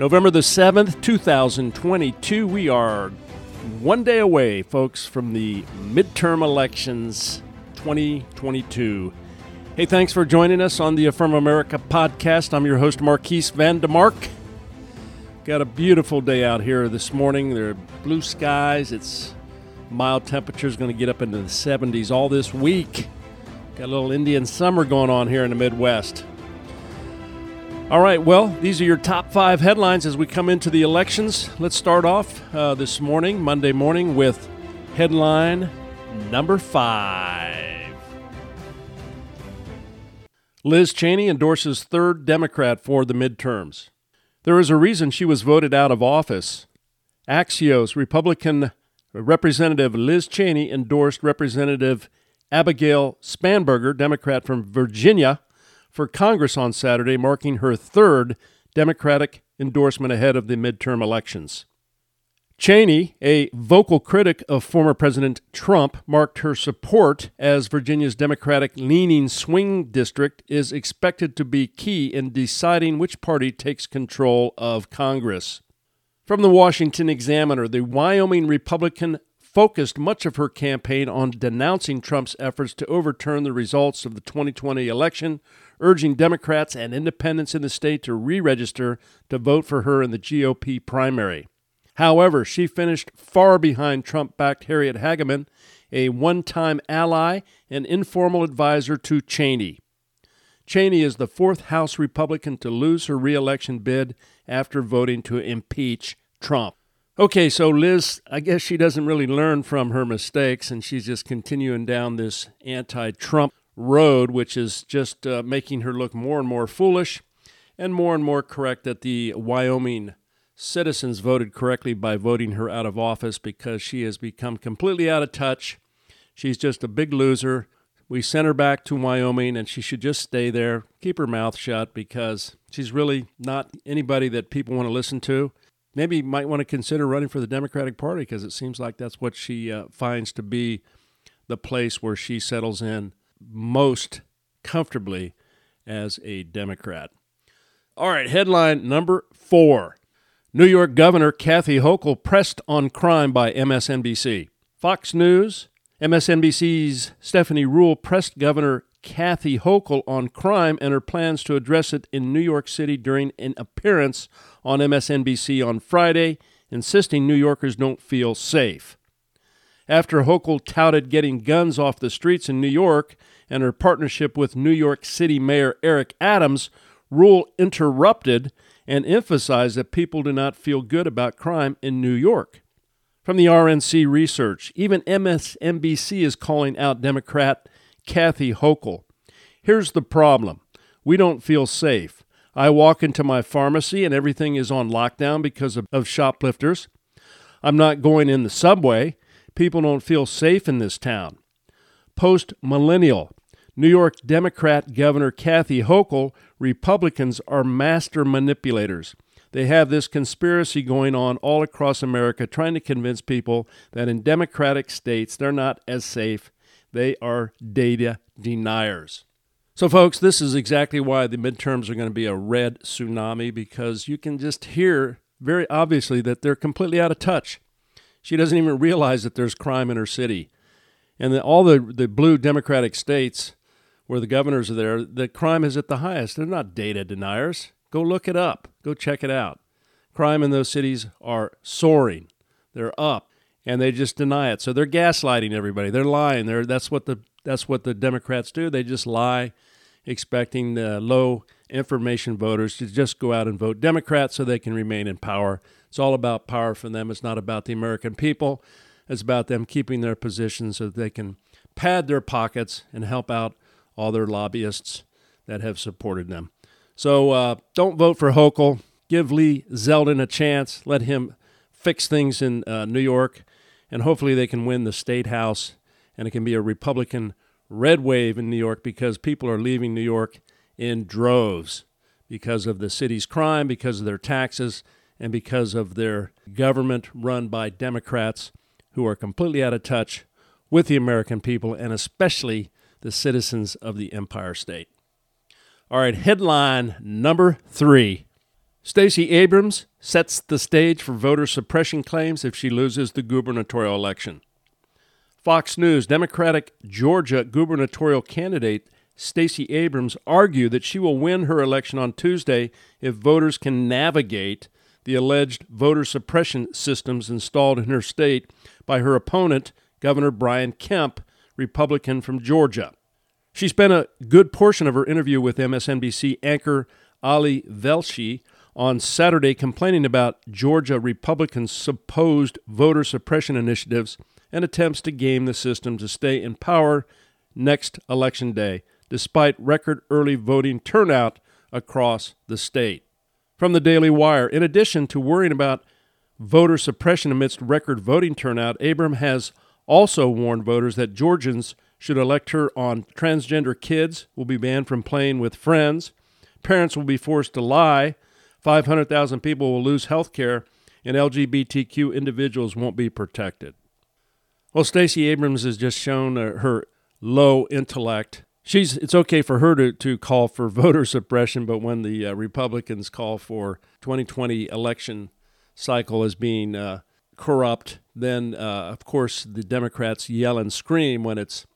November the 7th, 2022. We are one day away, folks, from the midterm elections 2022. Hey, thanks for joining us on the Affirm America podcast. I'm your host, Marquis Vandemark. Got a beautiful day out here this morning. There are blue skies. It's mild temperatures going to get up into the 70s all this week. Got a little Indian summer going on here in the Midwest. All right, well, these are your top five headlines as we come into the elections. Let's start off uh, this morning, Monday morning, with headline number five Liz Cheney endorses third Democrat for the midterms. There is a reason she was voted out of office. Axios Republican Representative Liz Cheney endorsed Representative Abigail Spanberger, Democrat from Virginia for Congress on Saturday, marking her third Democratic endorsement ahead of the midterm elections. Cheney, a vocal critic of former President Trump, marked her support as Virginia's Democratic leaning swing district is expected to be key in deciding which party takes control of Congress. From the Washington Examiner, the Wyoming Republican focused much of her campaign on denouncing Trump's efforts to overturn the results of the 2020 election, urging Democrats and independents in the state to re register to vote for her in the GOP primary. However, she finished far behind Trump backed Harriet Hageman, a one time ally and informal advisor to Cheney. Cheney is the fourth House Republican to lose her reelection bid after voting to impeach Trump. Okay, so Liz, I guess she doesn't really learn from her mistakes, and she's just continuing down this anti Trump road, which is just uh, making her look more and more foolish and more and more correct that the Wyoming citizens voted correctly by voting her out of office because she has become completely out of touch. She's just a big loser. We sent her back to Wyoming, and she should just stay there, keep her mouth shut, because she's really not anybody that people want to listen to maybe might want to consider running for the Democratic Party because it seems like that's what she uh, finds to be the place where she settles in most comfortably as a Democrat. All right, headline number four New York Governor Kathy Hochul pressed on crime by MSNBC. Fox News, MSNBC's Stephanie Ruhle pressed Governor Kathy Hochul on crime and her plans to address it in New York City during an appearance on MSNBC on Friday, insisting New Yorkers don't feel safe. After Hochul touted getting guns off the streets in New York and her partnership with New York City Mayor Eric Adams, Ruhle interrupted and emphasized that people do not feel good about crime in New York. From the RNC research, even MSNBC is calling out Democrat Kathy Hochul. Here's the problem we don't feel safe. I walk into my pharmacy and everything is on lockdown because of, of shoplifters. I'm not going in the subway. People don't feel safe in this town. Post millennial. New York Democrat Governor Kathy Hochul, Republicans are master manipulators. They have this conspiracy going on all across America trying to convince people that in democratic states they're not as safe. They are data deniers. So, folks, this is exactly why the midterms are going to be a red tsunami because you can just hear very obviously that they're completely out of touch. She doesn't even realize that there's crime in her city. And the, all the, the blue Democratic states where the governors are there, the crime is at the highest. They're not data deniers. Go look it up, go check it out. Crime in those cities are soaring, they're up, and they just deny it. So they're gaslighting everybody. They're lying. They're, that's, what the, that's what the Democrats do. They just lie expecting the low information voters to just go out and vote Democrat so they can remain in power. It's all about power for them. It's not about the American people. It's about them keeping their positions so that they can pad their pockets and help out all their lobbyists that have supported them. So uh, don't vote for Hochul. Give Lee Zeldin a chance. Let him fix things in uh, New York, and hopefully they can win the state house, and it can be a Republican red wave in New York because people are leaving New York in droves because of the city's crime, because of their taxes, and because of their government run by Democrats who are completely out of touch with the American people and especially the citizens of the Empire State. All right, headline number three Stacey Abrams sets the stage for voter suppression claims if she loses the gubernatorial election. Fox News Democratic Georgia gubernatorial candidate Stacey Abrams argued that she will win her election on Tuesday if voters can navigate the alleged voter suppression systems installed in her state by her opponent, Governor Brian Kemp, Republican from Georgia. She spent a good portion of her interview with MSNBC anchor Ali Velshi on Saturday complaining about Georgia Republicans' supposed voter suppression initiatives and attempts to game the system to stay in power next election day, despite record early voting turnout across the state. From the Daily Wire, in addition to worrying about voter suppression amidst record voting turnout, Abram has also warned voters that Georgians should elect her on transgender kids will be banned from playing with friends, parents will be forced to lie, 500,000 people will lose health care, and LGBTQ individuals won't be protected. Well, Stacey Abrams has just shown uh, her low intellect. She's it's okay for her to, to call for voter suppression, but when the uh, Republicans call for 2020 election cycle as being uh, corrupt, then uh, of course the Democrats yell and scream when it's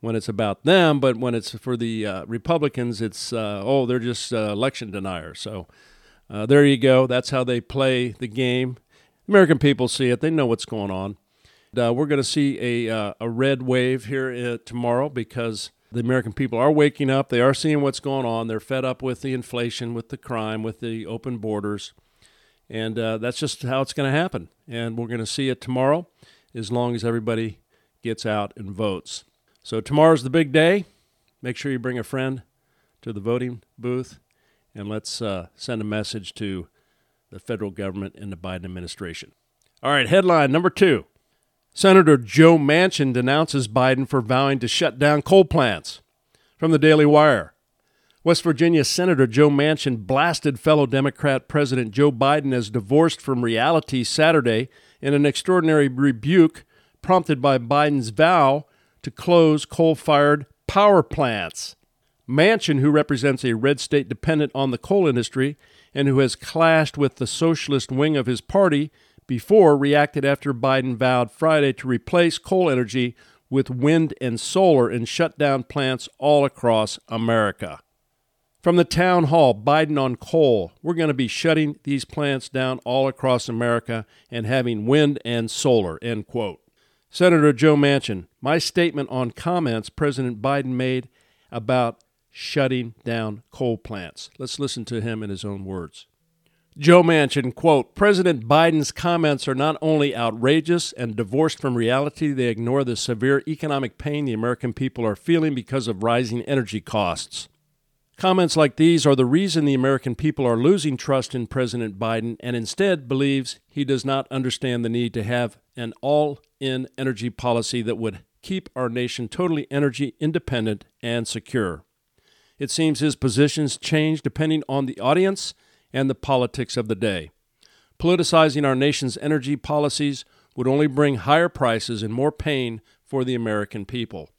when it's about them, but when it's for the uh, Republicans, it's uh, oh they're just election deniers. So uh, there you go. That's how they play the game. American people see it. They know what's going on. Uh, we're going to see a, uh, a red wave here uh, tomorrow because the American people are waking up. They are seeing what's going on. They're fed up with the inflation, with the crime, with the open borders. And uh, that's just how it's going to happen. And we're going to see it tomorrow as long as everybody gets out and votes. So tomorrow's the big day. Make sure you bring a friend to the voting booth and let's uh, send a message to the federal government and the Biden administration. All right, headline number two Senator Joe Manchin denounces Biden for vowing to shut down coal plants. From the Daily Wire West Virginia Senator Joe Manchin blasted fellow Democrat President Joe Biden as divorced from reality Saturday in an extraordinary rebuke prompted by Biden's vow to close coal fired power plants. Manchin, who represents a red state dependent on the coal industry and who has clashed with the socialist wing of his party before, reacted after Biden vowed Friday to replace coal energy with wind and solar and shut down plants all across America. From the town hall, Biden on coal. We're going to be shutting these plants down all across America and having wind and solar. End quote. Senator Joe Manchin, my statement on comments President Biden made about shutting down coal plants. Let's listen to him in his own words. Joe Manchin, quote, President Biden's comments are not only outrageous and divorced from reality, they ignore the severe economic pain the American people are feeling because of rising energy costs. Comments like these are the reason the American people are losing trust in President Biden and instead believes he does not understand the need to have an all in energy policy that would keep our nation totally energy independent and secure. It seems his positions change depending on the audience and the politics of the day. Politicizing our nation's energy policies would only bring higher prices and more pain for the American people.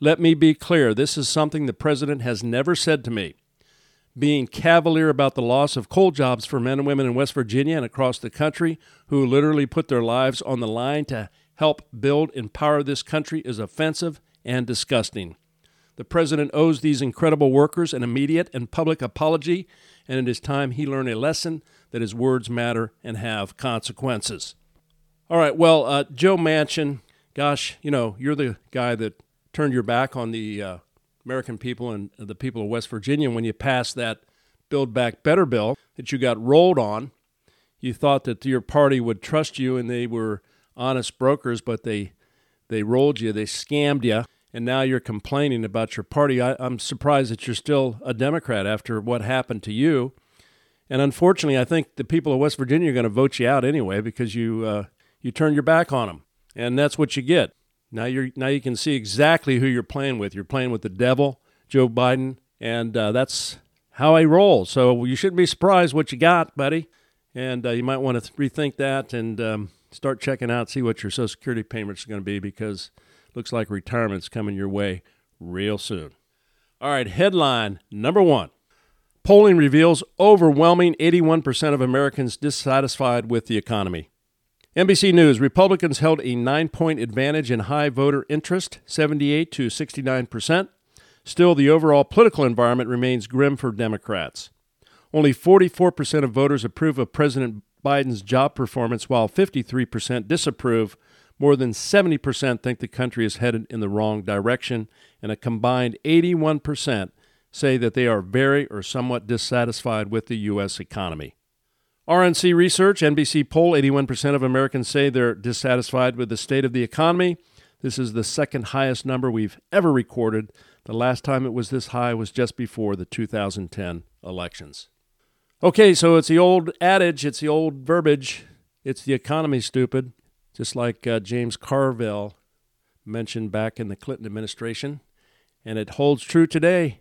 Let me be clear this is something the President has never said to me. Being cavalier about the loss of coal jobs for men and women in West Virginia and across the country who literally put their lives on the line to help build and power this country is offensive and disgusting. The president owes these incredible workers an immediate and public apology, and it is time he learn a lesson that his words matter and have consequences. All right, well, uh, Joe Manchin, gosh, you know, you're the guy that turned your back on the uh, American people and the people of West Virginia when you passed that Build Back Better bill that you got rolled on. You thought that your party would trust you and they were honest brokers, but they they rolled you, they scammed you and now you're complaining about your party. I, am surprised that you're still a Democrat after what happened to you. And unfortunately, I think the people of West Virginia are going to vote you out anyway because you uh, you turned your back on them, and that's what you get. Now you're now you can see exactly who you're playing with. You're playing with the devil, Joe Biden, and uh, that's how I roll. So you shouldn't be surprised what you got, buddy. And uh, you might want to rethink that and um, start checking out, see what your Social Security payments are going to be because looks like retirement's coming your way real soon. All right, headline number one. Polling reveals overwhelming 81% of Americans dissatisfied with the economy. NBC News Republicans held a nine point advantage in high voter interest, 78 to 69%. Still, the overall political environment remains grim for Democrats. Only 44% of voters approve of President Biden's job performance, while 53% disapprove. More than 70% think the country is headed in the wrong direction, and a combined 81% say that they are very or somewhat dissatisfied with the U.S. economy. RNC Research, NBC poll 81% of Americans say they're dissatisfied with the state of the economy. This is the second highest number we've ever recorded. The last time it was this high was just before the 2010 elections. Okay, so it's the old adage, it's the old verbiage. It's the economy, stupid. Just like uh, James Carville mentioned back in the Clinton administration. And it holds true today.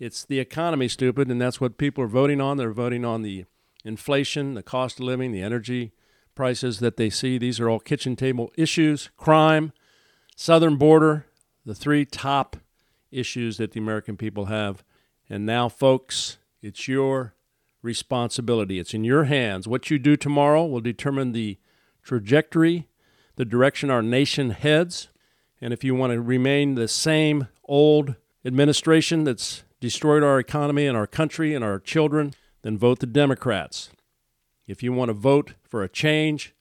It's the economy, stupid, and that's what people are voting on. They're voting on the inflation, the cost of living, the energy prices that they see. These are all kitchen table issues, crime, southern border, the three top issues that the American people have. And now, folks, it's your responsibility. It's in your hands. What you do tomorrow will determine the trajectory, the direction our nation heads. And if you want to remain the same old administration that's destroyed our economy and our country and our children, then vote the Democrats. If you want to vote for a change,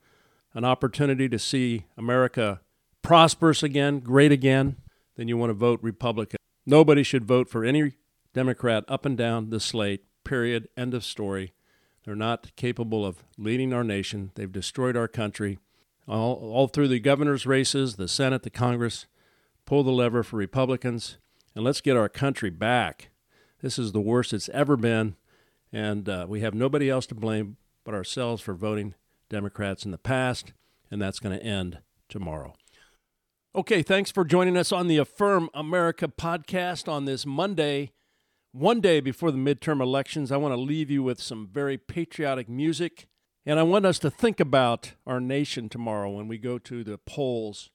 an opportunity to see America prosperous again, great again, then you want to vote Republican. Nobody should vote for any Democrat up and down the slate, period, end of story. They're not capable of leading our nation. They've destroyed our country. All, all through the governor's races, the Senate, the Congress, pull the lever for Republicans, and let's get our country back. This is the worst it's ever been. And uh, we have nobody else to blame but ourselves for voting Democrats in the past, and that's going to end tomorrow. Okay, thanks for joining us on the Affirm America podcast on this Monday, one day before the midterm elections. I want to leave you with some very patriotic music, and I want us to think about our nation tomorrow when we go to the polls.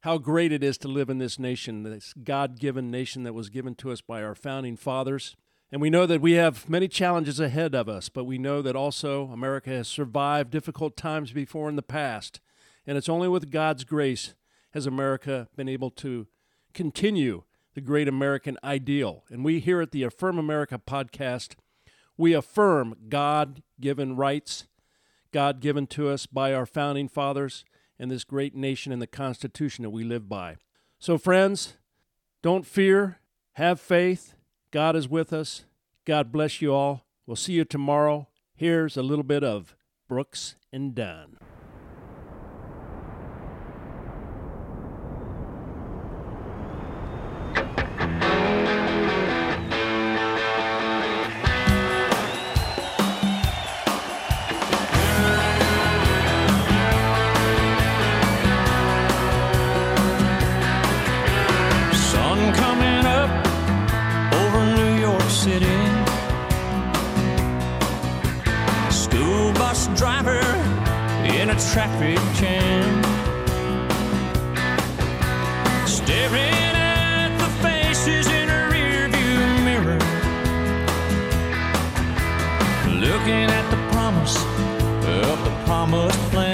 How great it is to live in this nation, this God given nation that was given to us by our founding fathers. And we know that we have many challenges ahead of us, but we know that also America has survived difficult times before in the past. And it's only with God's grace has America been able to continue the great American ideal. And we here at the Affirm America podcast, we affirm God given rights, God given to us by our founding fathers, and this great nation and the Constitution that we live by. So, friends, don't fear, have faith, God is with us. God bless you all. We'll see you tomorrow. Here's a little bit of Brooks and Dunn. Traffic jam. Staring at the faces in a rearview mirror. Looking at the promise of the promised plan.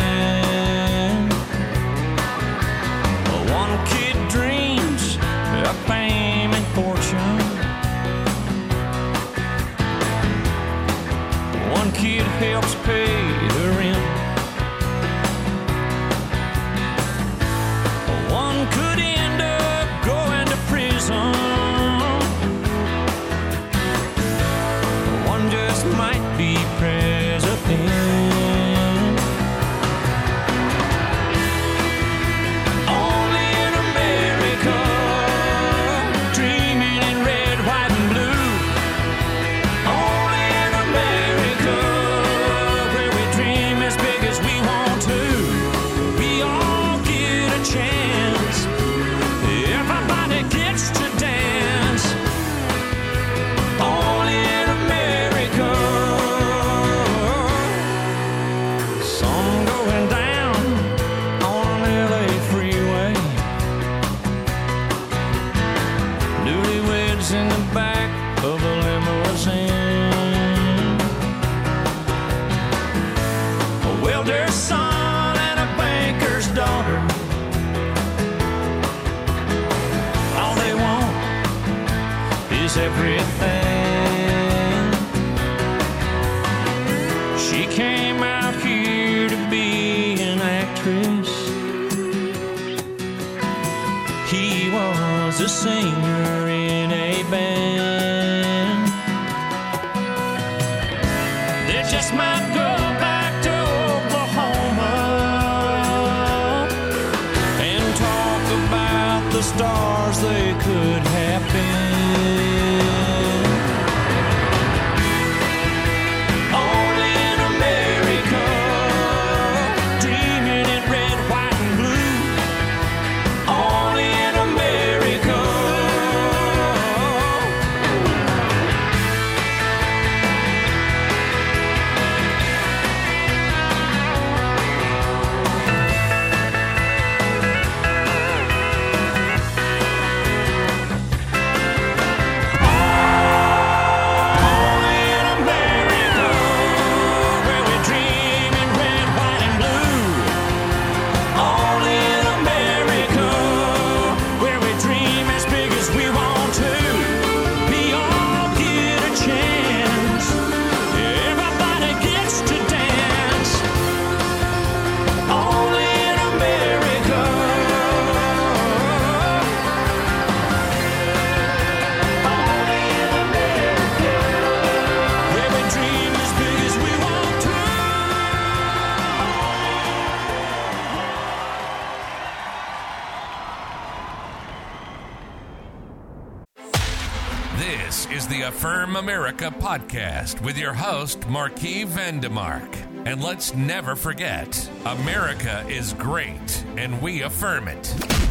son and a banker's daughter. All they want is everything. the stars they could have been. from America podcast with your host, Marquis Vandemark. And let's never forget America is great, and we affirm it.